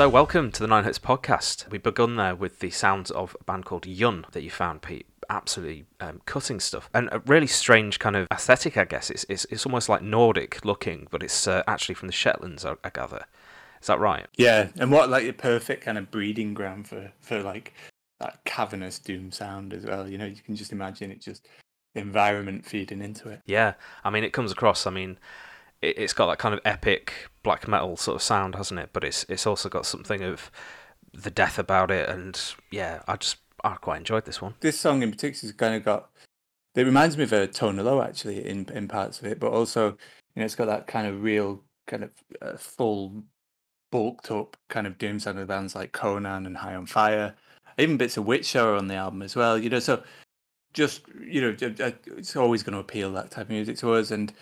So, welcome to the Ninehertz podcast. We've begun there with the sounds of a band called Yun that you found, Pete. Absolutely um, cutting stuff and a really strange kind of aesthetic, I guess. It's it's, it's almost like Nordic looking, but it's uh, actually from the Shetlands, I, I gather. Is that right? Yeah, and what like a perfect kind of breeding ground for for like that cavernous doom sound as well. You know, you can just imagine it just environment feeding into it. Yeah, I mean, it comes across. I mean, it, it's got that kind of epic black metal sort of sound, hasn't it? But it's it's also got something of the death about it, and yeah, I just I quite enjoyed this one. This song in particular has kind of got. It reminds me of a Tone Low actually in in parts of it, but also you know it's got that kind of real kind of uh, full bulked up kind of doom sound of bands like Conan and High on Fire, even bits of Witchsorrow on the album as well. You know, so just you know, it's always going to appeal that type of music to us, and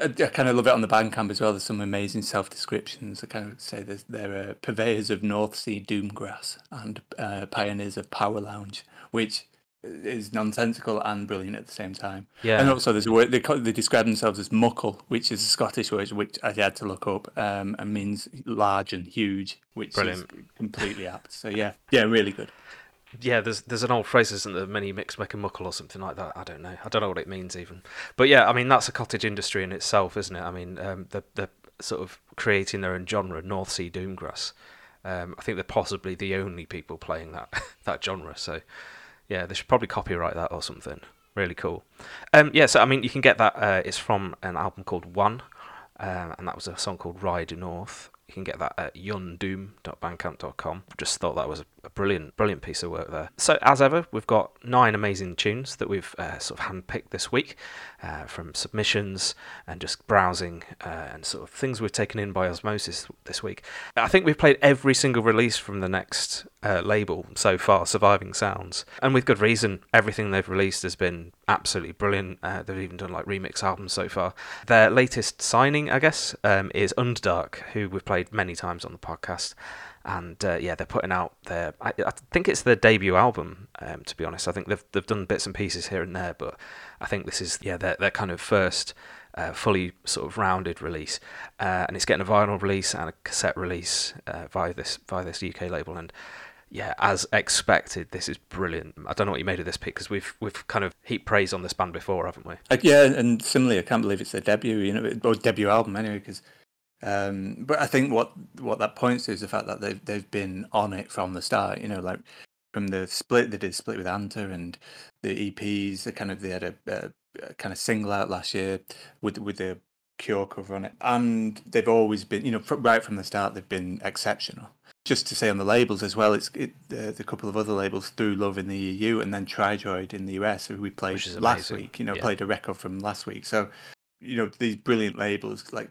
I, I kind of love it on the Bandcamp as well. There's some amazing self descriptions. I kind of say they're uh, purveyors of North Sea doomgrass and uh, pioneers of power lounge, which is nonsensical and brilliant at the same time. Yeah. And also, there's a word they, they describe themselves as muckle, which is a Scottish word which I had to look up um, and means large and huge, which brilliant. is completely apt. So yeah, yeah, really good. Yeah, there's there's an old phrase, isn't there? Many mix make a muckle or something like that. I don't know. I don't know what it means even. But yeah, I mean that's a cottage industry in itself, isn't it? I mean, um, the the sort of creating their own genre, North Sea Doomgrass. Um, I think they're possibly the only people playing that that genre. So yeah, they should probably copyright that or something. Really cool. Um, yeah, so I mean, you can get that. Uh, it's from an album called One, uh, and that was a song called Ride North. You can get that at yundoom.bandcamp.com. Just thought that was a brilliant, brilliant piece of work there. So, as ever, we've got nine amazing tunes that we've uh, sort of handpicked this week uh, from submissions and just browsing uh, and sort of things we've taken in by osmosis this week. I think we've played every single release from the next uh, label so far, Surviving Sounds, and with good reason. Everything they've released has been absolutely brilliant. Uh, they've even done like remix albums so far. Their latest signing, I guess, um, is Underdark, who we've played many times on the podcast and uh, yeah, they're putting out their. I, I, think it's their debut album. Um, to be honest, I think they've they've done bits and pieces here and there, but I think this is yeah their their kind of first uh, fully sort of rounded release, uh, and it's getting a vinyl release and a cassette release uh, via this via this UK label, and yeah, as expected, this is brilliant. I don't know what you made of this pick because we've we've kind of heaped praise on this band before, haven't we? yeah, and similarly, I can't believe it's their debut, you know, or debut album anyway, because um, but I think what what that points to is the fact that they've they've been on it from the start. You know, like from the split they did split with Anta and the EPs. They kind of they had a, a, a kind of single out last year with with the Cure cover on it, and they've always been you know right from the start they've been exceptional. Just to say on the labels as well, it's it, uh, the couple of other labels through Love in the EU and then Tridroid in the US, who we played last week. You know, yeah. played a record from last week. So you know these brilliant labels like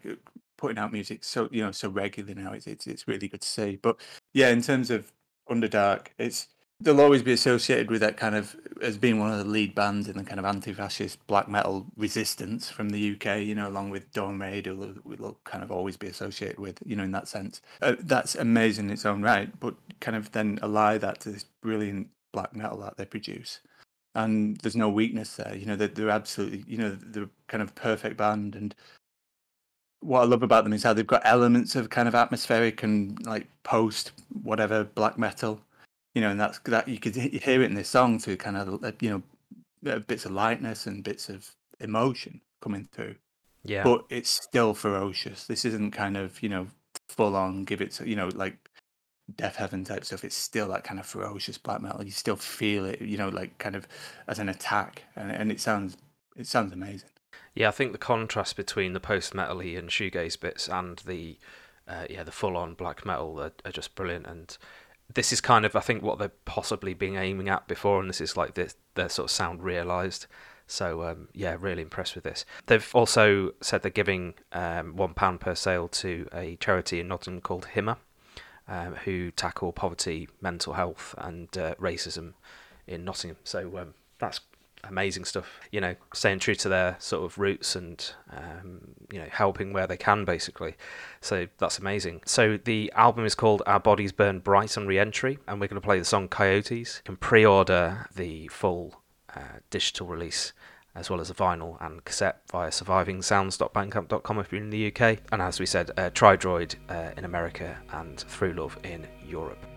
putting out music so you know so regularly now. It's it's, it's really good to see. But yeah, in terms of Underdark, it's they'll always be associated with that kind of as being one of the lead bands in the kind of anti-fascist black metal resistance from the UK. You know, along with Dawn Raid, who will kind of always be associated with. You know, in that sense, uh, that's amazing in its own right. But kind of then ally that to this brilliant black metal that they produce. And there's no weakness there, you know. They're, they're absolutely, you know, they're kind of perfect band, and what I love about them is how they've got elements of kind of atmospheric and like post whatever black metal, you know, and that's that you could hear it in this song to kind of uh, you know uh, bits of lightness and bits of emotion coming through. Yeah, but it's still ferocious. This isn't kind of you know full on give it to, you know like death heaven type stuff. It's still that kind of ferocious black metal. You still feel it, you know, like kind of as an attack, and and it sounds it sounds amazing. Yeah, I think the contrast between the post metally and shoegaze bits and the uh, yeah the full on black metal are, are, just brilliant. And this is kind of I think what they're possibly being aiming at before, and this is like this, their sort of sound realised. So um, yeah, really impressed with this. They've also said they're giving um, one pound per sale to a charity in Nottingham called HIMA, um, who tackle poverty, mental health, and uh, racism in Nottingham. So um, that's amazing stuff. You know, staying true to their sort of roots and um, you know helping where they can, basically. So that's amazing. So the album is called Our Bodies Burn Bright on Reentry, and we're going to play the song Coyotes. You can pre-order the full uh, digital release as well as a vinyl and cassette via survivingsounds.bandcamp.com if you're in the UK. And as we said, uh, Tridroid uh, in America and Through Love in Europe.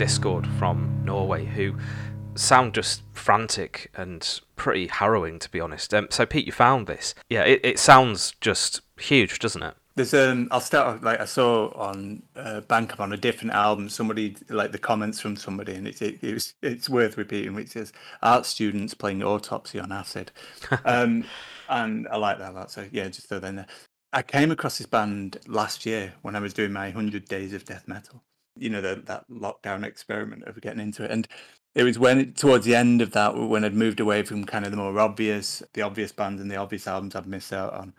Diskord from Norway who sound just frantic and pretty harrowing, to be honest. Um, so Pete, you found this. Yeah, it, it sounds just huge, doesn't it? There's um, I'll start off, like I saw on uh, Bandcamp on a different album. Somebody like the comments from somebody, and it's it, it was it's worth repeating, which is art students playing autopsy on acid, um, and I like that a lot. So yeah, just throw that in there. I came across this band last year when I was doing my hundred days of death metal. You know the, that lockdown experiment of getting into it, and it was when towards the end of that when I'd moved away from kind of the more obvious, the obvious bands and the obvious albums I'd missed out on.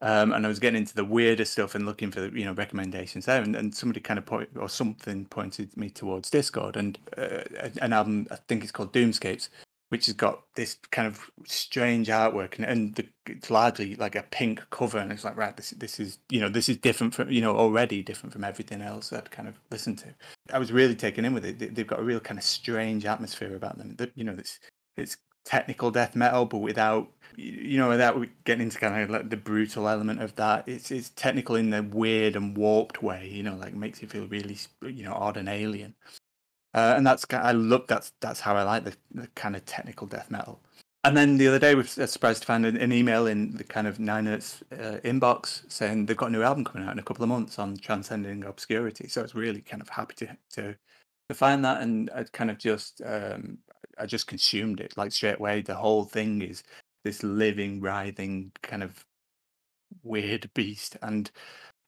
Um, and I was getting into the weirder stuff and looking for you know recommendations there, and, and somebody kind of point or something pointed me towards Diskord. And uh, an album I think it's called Doomscapes, which has got this kind of strange artwork and, and the, it's largely like a pink cover, and it's like right, this this is you know this is different from you know already different from everything else I'd kind of listened to. I was really taken in with it. They've got a real kind of strange atmosphere about them. That you know it's it's technical death metal, but without you know, without getting into kind of like the brutal element of that, it's it's technical in the weird and warped way. You know, like makes you feel really, you know, odd and alien. Uh, and that's I love that's that's how I like the, the kind of technical death metal. And then the other day, we were surprised to find an, an email in the kind of nine minutes uh, inbox saying they've got a new album coming out in a couple of months on transcending obscurity. So I was really kind of happy to to to find that, and I kind of just um, I just consumed it like straight away. The whole thing is this living, writhing kind of weird beast, and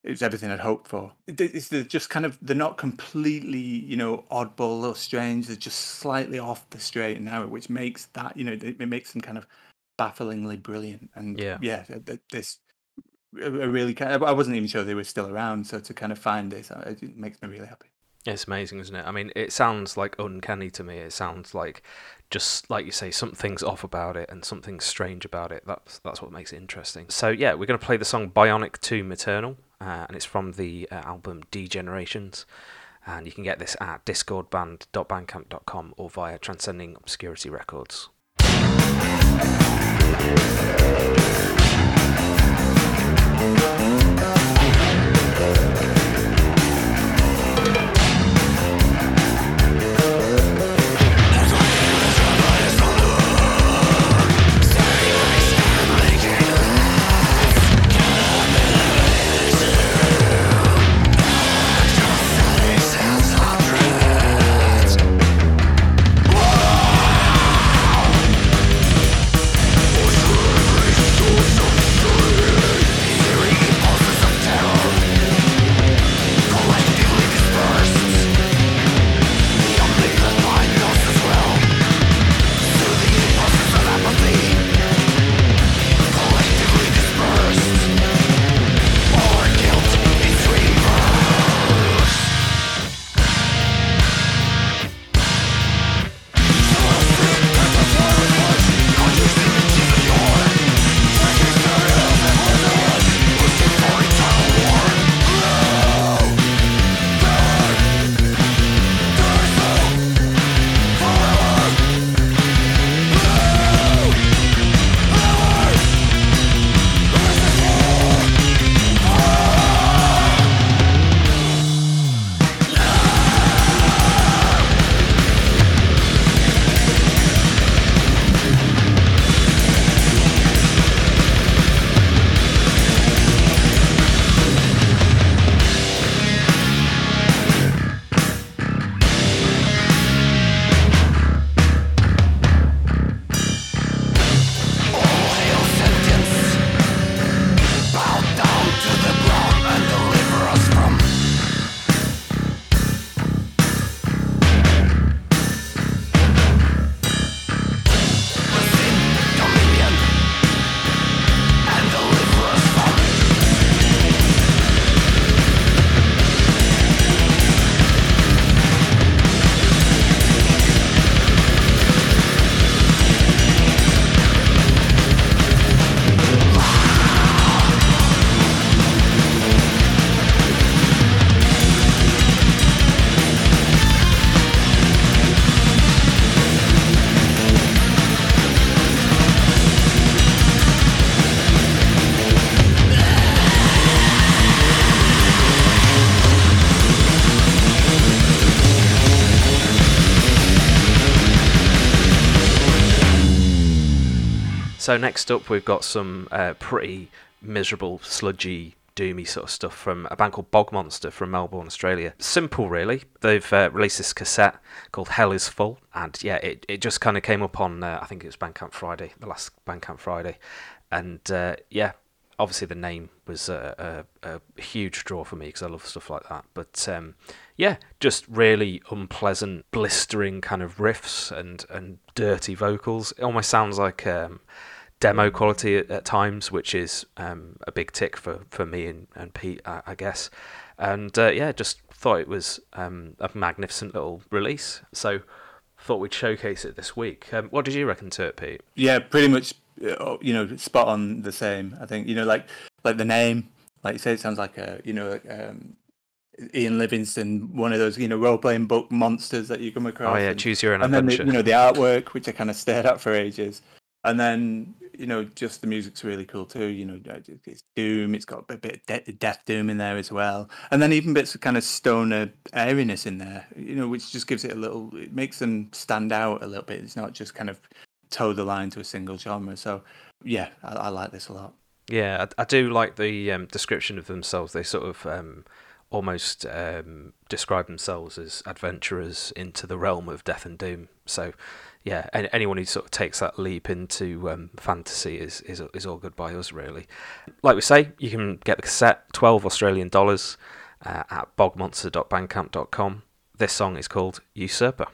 it was everything I'd hoped for. It's just kind of they're not completely you know oddball or strange. They're just slightly off the straight and narrow, which makes that you know it makes them kind of bafflingly brilliant. And yeah, yeah, this I really kind of, I wasn't even sure they were still around, so to kind of find this, it makes me really happy. It's amazing, isn't it? I mean, it sounds like uncanny to me. It sounds like just like you say, something's off about it and something strange about it. That's that's what makes it interesting. So yeah, we're going to play the song "Bionic Tomb Eternal," uh, and it's from the uh, album Degenerations. And you can get this at diskordband.bandcamp.com or via Transcending Obscurity Records. So next up, we've got some uh, pretty miserable, sludgy, doomy sort of stuff from a band called Bog Monster from Melbourne, Australia. Simple, really. They've uh, released this cassette called Hell Is Full, and yeah, it, it just kind of came up on uh, I think it was Bandcamp Friday, the last Bandcamp Friday, and uh, yeah, obviously the name was a, a, a huge draw for me because I love stuff like that. But um, yeah, just really unpleasant, blistering kind of riffs and and dirty vocals. It almost sounds like um, demo quality at, at, times, which is um, a big tick for, for me and, and Pete, I, I guess. And uh, yeah, just thought it was um, a magnificent little release. So thought we'd showcase it this week. Um, what did you reckon to it, Pete? Yeah, pretty much. Uh, you know, spot on the same. I think you know, like like the name, like you say, it sounds like a you know um, Ian Livingstone, one of those you know role playing book monsters that you come across. Oh yeah, and, choose your own and adventure. then the, you know the artwork, which I kind of stared at for ages, and then you know just the music's really cool too. You know, it's doom, it's got a bit of death doom in there as well, and then even bits of kind of stoner airiness in there. You know, which just gives it a little, it makes them stand out a little bit. It's not just kind of toe the line to a single genre. So yeah, I, I like this a lot. Yeah, I, I do like the um, description of themselves. They sort of um, almost um, describe themselves as adventurers into the realm of death and doom. So yeah, anyone who sort of takes that leap into um, fantasy is, is is all good by us, really. Like we say, you can get the cassette, twelve Australian dollars, uh, at bogmonster.bandcamp.com. This song is called Usurper.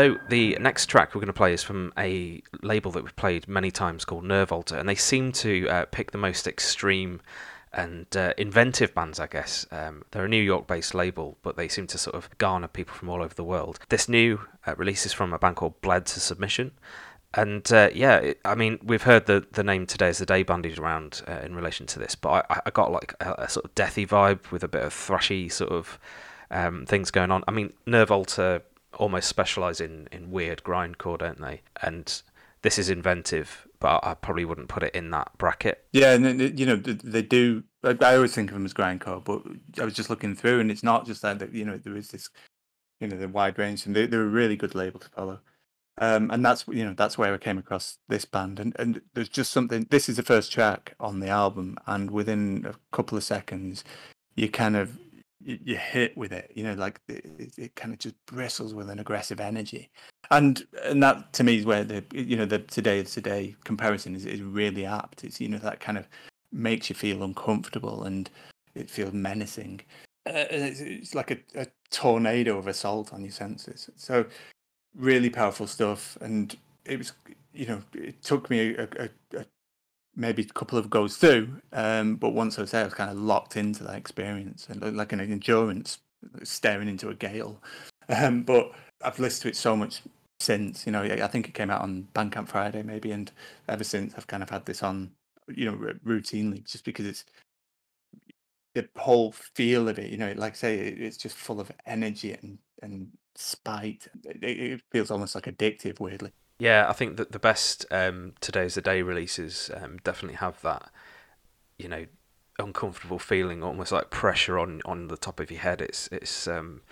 So the next track we're going to play is from a label that we've played many times called Nerve Altar, and they seem to uh, pick the most extreme and uh, inventive bands, I guess. Um, they're a New York-based label, but they seem to sort of garner people from all over the world. This new uh, release is from a band called Bled to Submission, and uh, yeah, it, I mean, we've heard the the name Today Is the Day bandied around uh, in relation to this, but I, I got like a, a, sort of deathy vibe with a bit of thrashy sort of um, things going on. I mean, Nerve Altar almost specialize in in weird grindcore, don't they? And this is inventive, but I probably wouldn't put it in that bracket. Yeah, and you know they do. I always think of them as grindcore, but I was just looking through, and it's not just that. You know there is this, you know, the wide range, and they, they're a really good label to follow. Um, and that's you know that's where I came across this band, and and there's just something. This is the first track on the album, and within a couple of seconds, you kind of you, you hit with it. You know, like it, it kind of just bristles with an aggressive energy, and and that to me is where the you know the today today comparison is, is really apt. It's you know that kind of makes you feel uncomfortable and it feels menacing. Uh, it's, it's, like a, a tornado of assault on your senses. So really powerful stuff, and it was you know it took me a, a, a maybe a couple of goes through. Um, but once I was there, I was kind of locked into that experience and like an endurance, staring into a gale. Um, but I've listened to it so much since. You know, I think it came out on Bandcamp Friday maybe, and ever since I've kind of had this on, you know, routinely, just because it's the whole feel of it. You know, like I say, it's just full of energy and and spite. It, it feels almost like addictive, weirdly. Yeah, I think that the best um, today's the day releases um, definitely have that, you know, uncomfortable feeling, almost like pressure on, on the top of your head. It's it's um,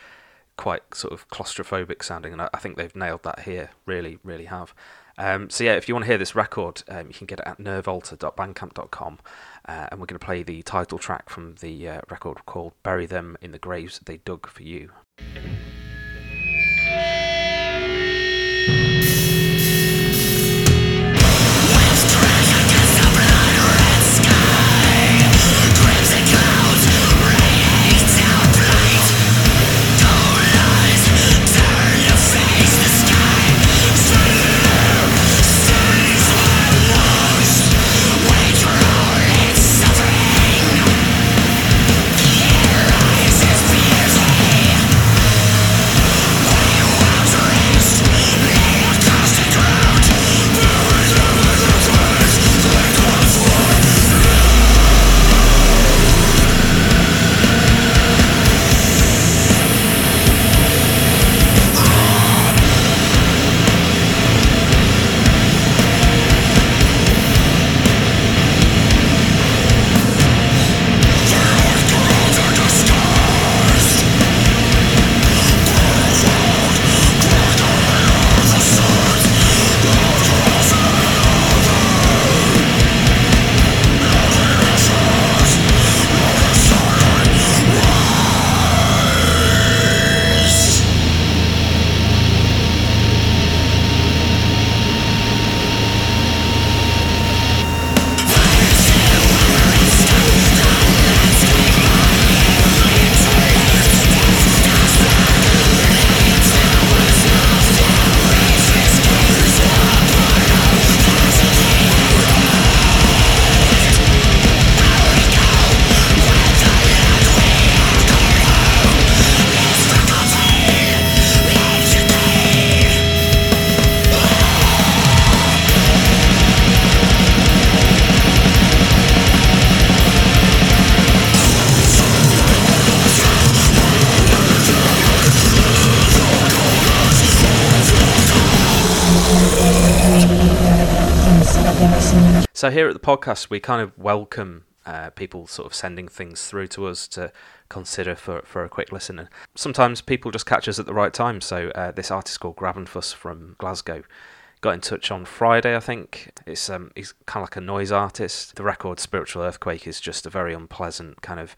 quite sort of claustrophobic sounding, and I, I, think they've nailed that here. Really, really have. Um, so yeah, if you want to hear this record, um, you can get it at nervealtar.bandcamp.com, uh, and we're going to play the title track from the uh, record called "Bury Them in the Graves They Dug for You." So here at the podcast, we kind of welcome uh, people sort of sending things through to us to consider for, for a quick listen. And sometimes people just catch us at the right time. So uh, this artist called GRABENFUSSS from Glasgow got in touch on Friday, I think. It's um, he's kind of like a noise artist. The record Spiritual Earthquake is just a very unpleasant kind of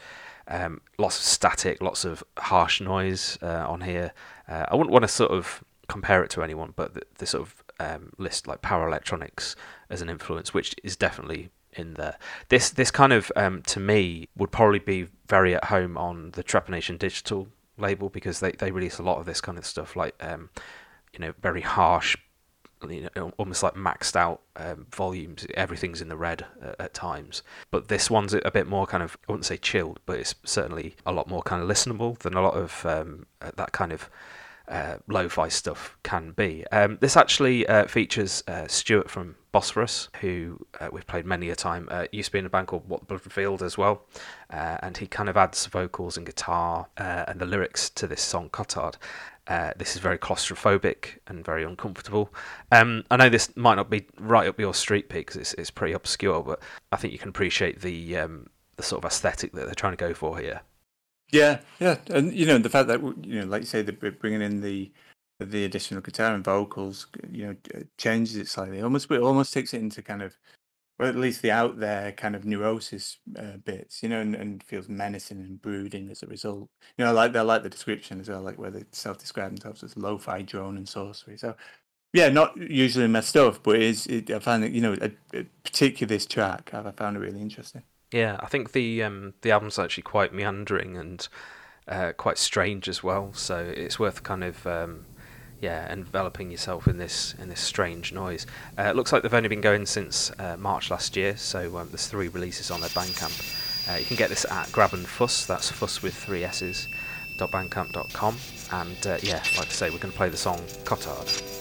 um, lots of static, lots of harsh noise uh, on here. Uh, I wouldn't want to sort of compare it to anyone, but the, the sort of um, list like power electronics as an influence, which is definitely in there. This this kind of um, to me would probably be very at home on the Trepanation Digital label because they, they release a lot of this kind of stuff like um, you know very harsh you know, almost like maxed out um, volumes. Everything's in the red uh, at times. But this one's a bit more kind of, I wouldn't say chilled, but it's certainly a lot more kind of listenable than a lot of um, uh, that kind of uh, lo-fi stuff can be. Um, this actually uh, features uh, Stuart from Bosphorus, who uh, we've played many a time. Uh, used to be in a band called What the Field as well, uh, and he kind of adds vocals and guitar and the lyrics to this song Cotard. this is very claustrophobic and very uncomfortable. Um, I know this might not be right up your street, Pete, because it's, it's pretty obscure, but I think you can appreciate the um, the sort of aesthetic that they're trying to go for here. Yeah, yeah, and you know the fact that you know, like you say, they're bringing in the the additional guitar and vocals, you know, changes it slightly. Almost, it almost takes it into kind of, well, at least the out there kind of neurosis uh, bits, you know, and, and feels menacing and brooding as a result. You know, like they like the description as well, like where they self-describe themselves as lo-fi drone and sorcery. So, yeah, not usually my stuff, but it's it, I find it, you know, a, a particularly this track, I found it really interesting. Yeah, I think the um, the album's actually quite meandering and uh, quite strange as well. So it's worth kind of um, yeah enveloping yourself in this in this strange noise. Uh, it looks like they've only been going since uh, March last year, so um, there's three releases on their Bandcamp. Uh, you can get this at Grab and Fuss. That's Fuss with three S's. .bandcamp.com and uh, yeah, like I say, we're going to play the song Cotard.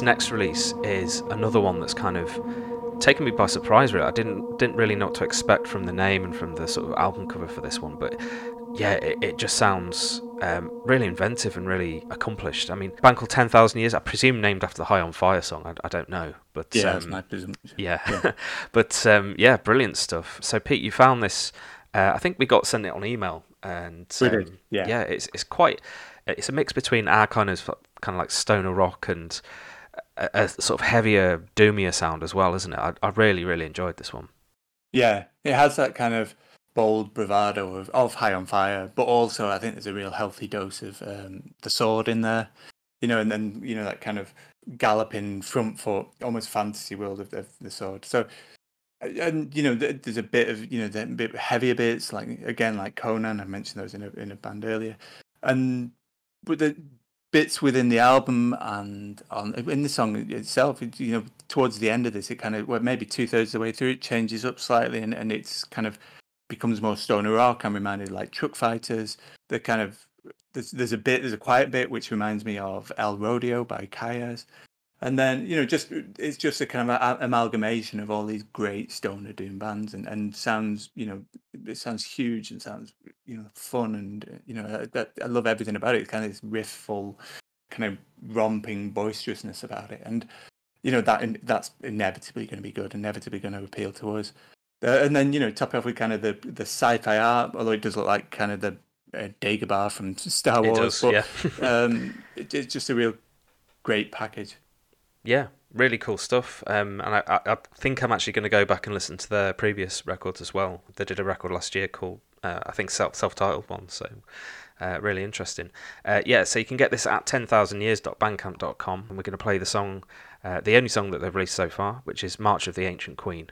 This next release is another one that's kind of taken me by surprise. Really, I didn't didn't really know what to expect from the name and from the sort of album cover for this one, but yeah, it, it just sounds um, really inventive and really accomplished. I mean, band called Ten Thousand Years, I presume named after the High on Fire song. I, I don't know, but Yeah, um, yeah, Yeah. but um, yeah, brilliant stuff. So Pete, you found this. Uh, I think we got sent it on email, and We um, did, yeah. yeah, it's it's quite. It's a mix between our kind of kind of like stoner rock and a, sort of heavier, doomier sound as well, isn't it? I, I really, really enjoyed this one. Yeah, it has that kind of bold bravado of, of High on Fire, but also I think there's a real healthy dose of um, the sword in there, you know, and then you know that kind of galloping front foot, almost fantasy world of the, the sword. So, and you know, there's a bit of you know the bit heavier bits, like again, like Conan. I mentioned those in a in a band earlier, and but the bits within the album and on in the song itself, it, you know, towards the end of this, it kind of well, maybe two thirds of the way through, it changes up slightly, and, and it's kind of becomes more stoner rock. I'm reminded like Truckfighters. The kind of there's there's a bit there's a quiet bit which reminds me of El Rodeo by Kyuss. And then you know, just it's just a kind of a, amalgamation of all these great stoner doom bands, and, and sounds you know it sounds huge and sounds you know fun, and you know I, I love everything about it. It's kind of this rifful, kind of romping boisterousness about it, and you know that that's inevitably going to be good, inevitably going to appeal to us. Uh, and then you know top it off with kind of the the sci-fi art, although it does look like kind of the uh, Dagobah from Star It Wars. does, but, yeah. um, it, it's just a real great package. Yeah, really cool stuff. Um, and I, I, think I'm actually going to go back and listen to their previous records as well. They did a record last year called, uh, I think, self self titled one. So uh, really interesting. Uh, yeah, so you can get this at 10,000years.bandcamp.com, and we're going to play the song, uh, the only song that they've released so far, which is March of the Ancient Queen.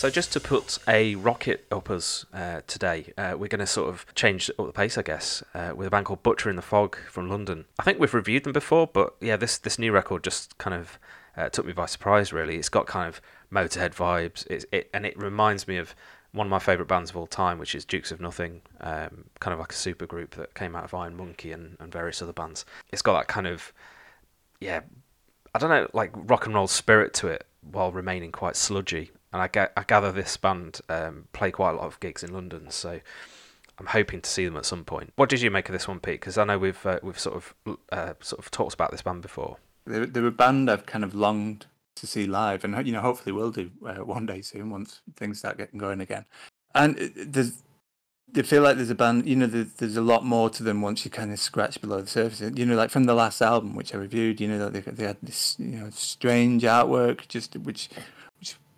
So just to put a rocket up us uh, today, uh, we're going to sort of change up the pace, I guess, uh, with a band called Butcher in the Fog from London. I think we've reviewed them before, but yeah, this this new record just kind of uh, took me by surprise. Really, it's got kind of Motorhead vibes, it's, it and it reminds me of one of my favourite bands of all time, which is Dukes of Nothing, um, kind of like a super group that came out of Iron Monkey and, and various other bands. It's got that kind of, yeah, I don't know, like rock and roll spirit to it while remaining quite sludgy and I, ga- I gather this band um, play quite a lot of gigs in London, so I'm hoping to see them at some point. What did you make of this one, Pete? Because I know we've uh, we've sort of uh, sort of talked about this band before. They're, they're a band I've kind of longed to see live, and you know, hopefully we'll do uh, one day soon once things start getting going again. And there's, they feel like there's a band, you know, there's, there's a lot more to them once you kind of scratch below the surface. You know, like from the last album, which I reviewed, you know, they, they had this, you know, strange artwork, just which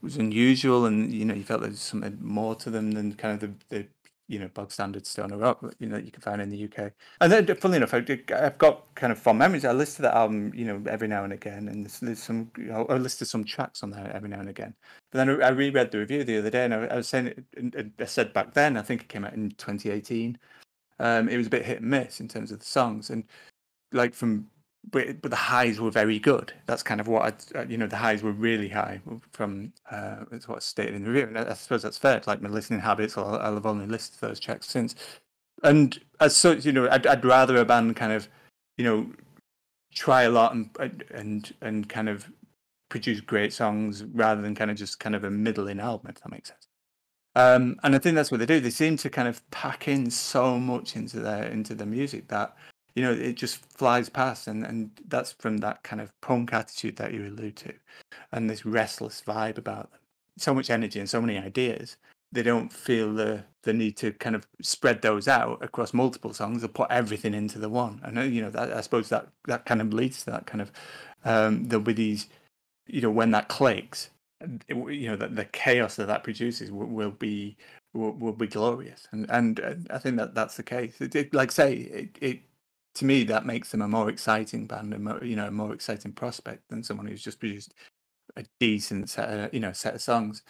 was unusual, and you know you felt there was something more to them than kind of the, the you know bog standard stoner rock you know you can find in the UK. And then, funnily enough, I, have got kind of fond memories. I listen to that album, you know, every now and again, and there's, there's some you know, I some tracks on there every now and again. But then I reread the review the other day, and I, I was saying, I said back then, I think it came out in 2018. Um, it was a bit hit and miss in terms of the songs, and like from but but the highs were very good. That's kind of what I, uh, you know, the highs were really high from uh, that's what I stated in the review, and I, suppose that's fair. It's Like my listening habits, I'll, I'll have only listened to those tracks since, and as such, you know, I'd, I'd rather a band kind of, you know, try a lot and and and kind of produce great songs rather than kind of just kind of a middling album, if that makes sense. Um, and I think that's what they do. They seem to kind of pack in so much into their into the music that you know it just flies past and and that's from that kind of punk attitude that you allude to and this restless vibe about them. So much energy and so many ideas they don't feel the the need to kind of spread those out across multiple songs or put everything into the one. And uh, you know that, i suppose that that kind of leads to that kind of um there'll be these you know when that clicks you know that the chaos that that produces will, will be will, will, be glorious. And and uh, i think that that's the case. It, it, like say it, it to me that makes them a more exciting band and more, you know a more exciting prospect than someone who's just produced a decent set of, you know set of songs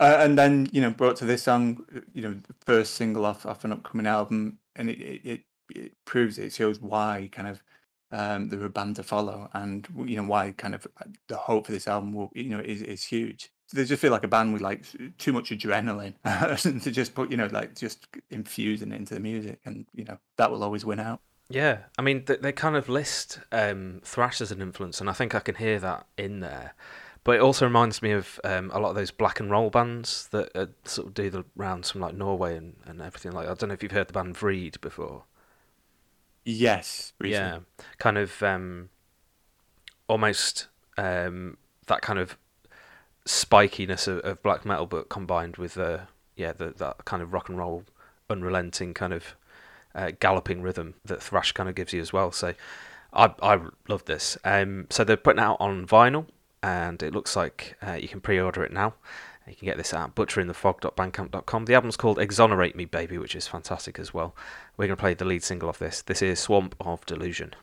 uh, and then you know brought to this song you know the first single off off an upcoming album and it it, it proves it. shows why kind of um they're a band to follow and you know why kind of uh, the hope for this album will you know is, is huge they just feel like a band with like too much adrenaline to just put you know like just infusing it into the music and you know that will always win out yeah, I mean they, they kind of list um, thrash as an influence, and I think I can hear that in there. But it also reminds me of um, a lot of those black and roll bands that uh, sort of do the rounds from like Norway and, and everything like. I don't know if you've heard the band Vreid before. Yes. Recently. Yeah, kind of um, almost um, that kind of spikiness of, of, black metal, but combined with uh, yeah the, that kind of rock and roll, unrelenting kind of uh, galloping rhythm that thrash kind of gives you as well. So I I love this. Um, so they're putting out on vinyl, and it looks like uh, you can pre-order it now. You can get this at butcherinthefog.bandcamp.com. The album's called Exonerate Me Baby, which is fantastic as well. We're going to play the lead single off this. This is Swamp of Delusion.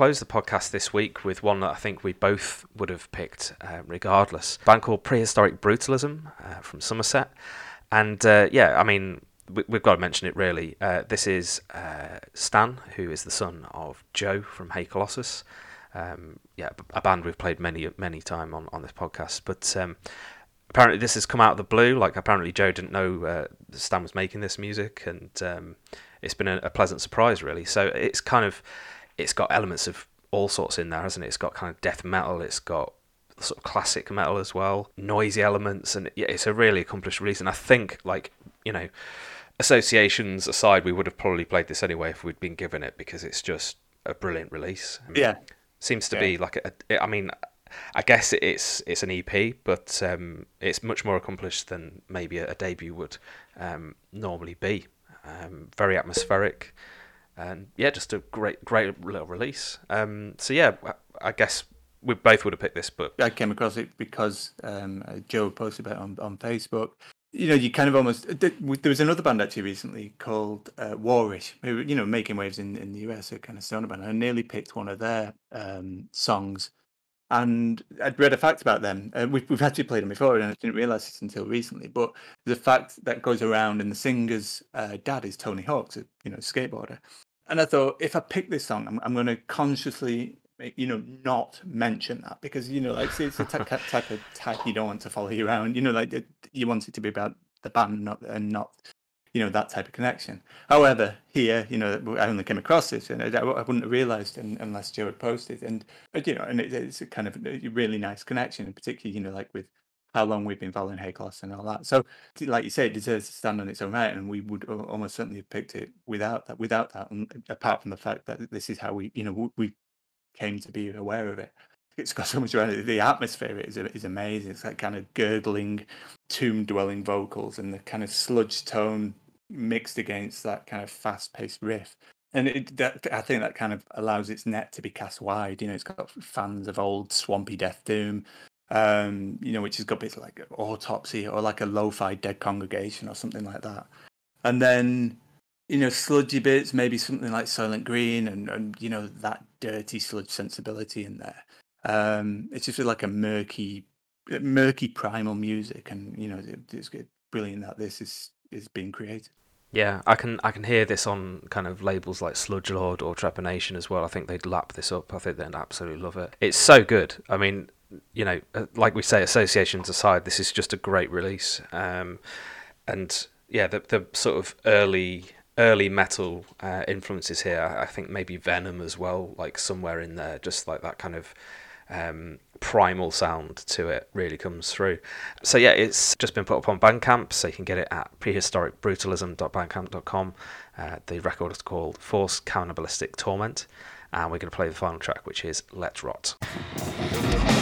Close the podcast this week with one that I think we both would have picked uh, regardless. A band called Prehistoric Brutalism uh, from Somerset. And uh, yeah, I mean, we, have got to mention it really. Uh, this is uh, Stan, who is the son of Joe from Hey Colossus. Um, yeah, a band we've played many, many time on, on this podcast. But um, apparently, this has come out of the blue. Like, apparently, Joe didn't know uh, Stan was making this music, and um, it's been a, a, pleasant surprise, really. So it's kind of, it's got elements of all sorts in there, hasn't it? It's got kind of death metal. It's got sort of classic metal as well, noisy elements, and yeah, it's a really accomplished release. And I think, like, you know associations aside, we would have probably played this anyway if we'd been given it because it's just a brilliant release. I mean, yeah, seems to yeah. be like a, I mean, I guess it's it's an EP, but um, it's much more accomplished than maybe a, a debut would um, normally be. Um, very atmospheric, and yeah, just a great great little release. Um, so yeah, I guess we both would have picked this, book. I came across it because um, Joe posted about it on on Facebook, you know, you kind of almost. There was another band actually recently called uh, Warish, who you know making waves in, in the US, a kind of stoner band. I nearly picked one of their um, songs, and I'd read a fact about them. Uh, we've we've actually played them before, and I didn't realize it until recently. But the fact that goes around, and the singer's uh, dad is Tony Hawk's, a you know skateboarder. And I thought, if I pick this song, I'm, I'm going to consciously you know, not mention that because you know, like it's a type, type of tag you don't want to follow you around. You know, like you want it to be about the band, not and not you know that type of connection. However, here, you know, I only came across this, and I, I wouldn't have realised unless Joe had posted. And you know, and it, it's a kind of a really nice connection, particularly, you know, like with how long we've been following Hey and all that. So, like you say, it deserves to stand on its own right, and we would almost certainly have picked it without that. Without that, and apart from the fact that this is how we, you know, we came to be aware of it. It's got so much around it. The atmosphere is is amazing. It's like kind of gurgling, tomb dwelling vocals and the kind of sludge tone mixed against that kind of fast paced riff. And it, that, I think that kind of allows its net to be cast wide. You know, it's got fans of old swampy death doom, um, you know, which has got bits like autopsy or like a lo-fi dead congregation or something like that. And then you know, sludgy bits, maybe something like Silent Green, and, and you know that dirty sludge sensibility in there. Um, it's just like a murky, murky primal music, and you know, it's brilliant that this is is being created. Yeah, I can I can hear this on kind of labels like Sludgelord or Trepanation as well. I think they'd lap this up. I think they'd absolutely love it. It's so good. I mean, you know, uh, like we say, associations aside, this is just a great release. Um, and yeah, the the sort of early early metal uh, influences here. I think maybe Venom as well, like somewhere in there, just like that kind of um, primal sound to it really comes through. So yeah, it's just been put up on Bandcamp, so you can get it at prehistoricbrutalism.bandcamp.com. Uh, the record is called Force Cannibalistic Torment, and we're going to play the final track, which is LetRot.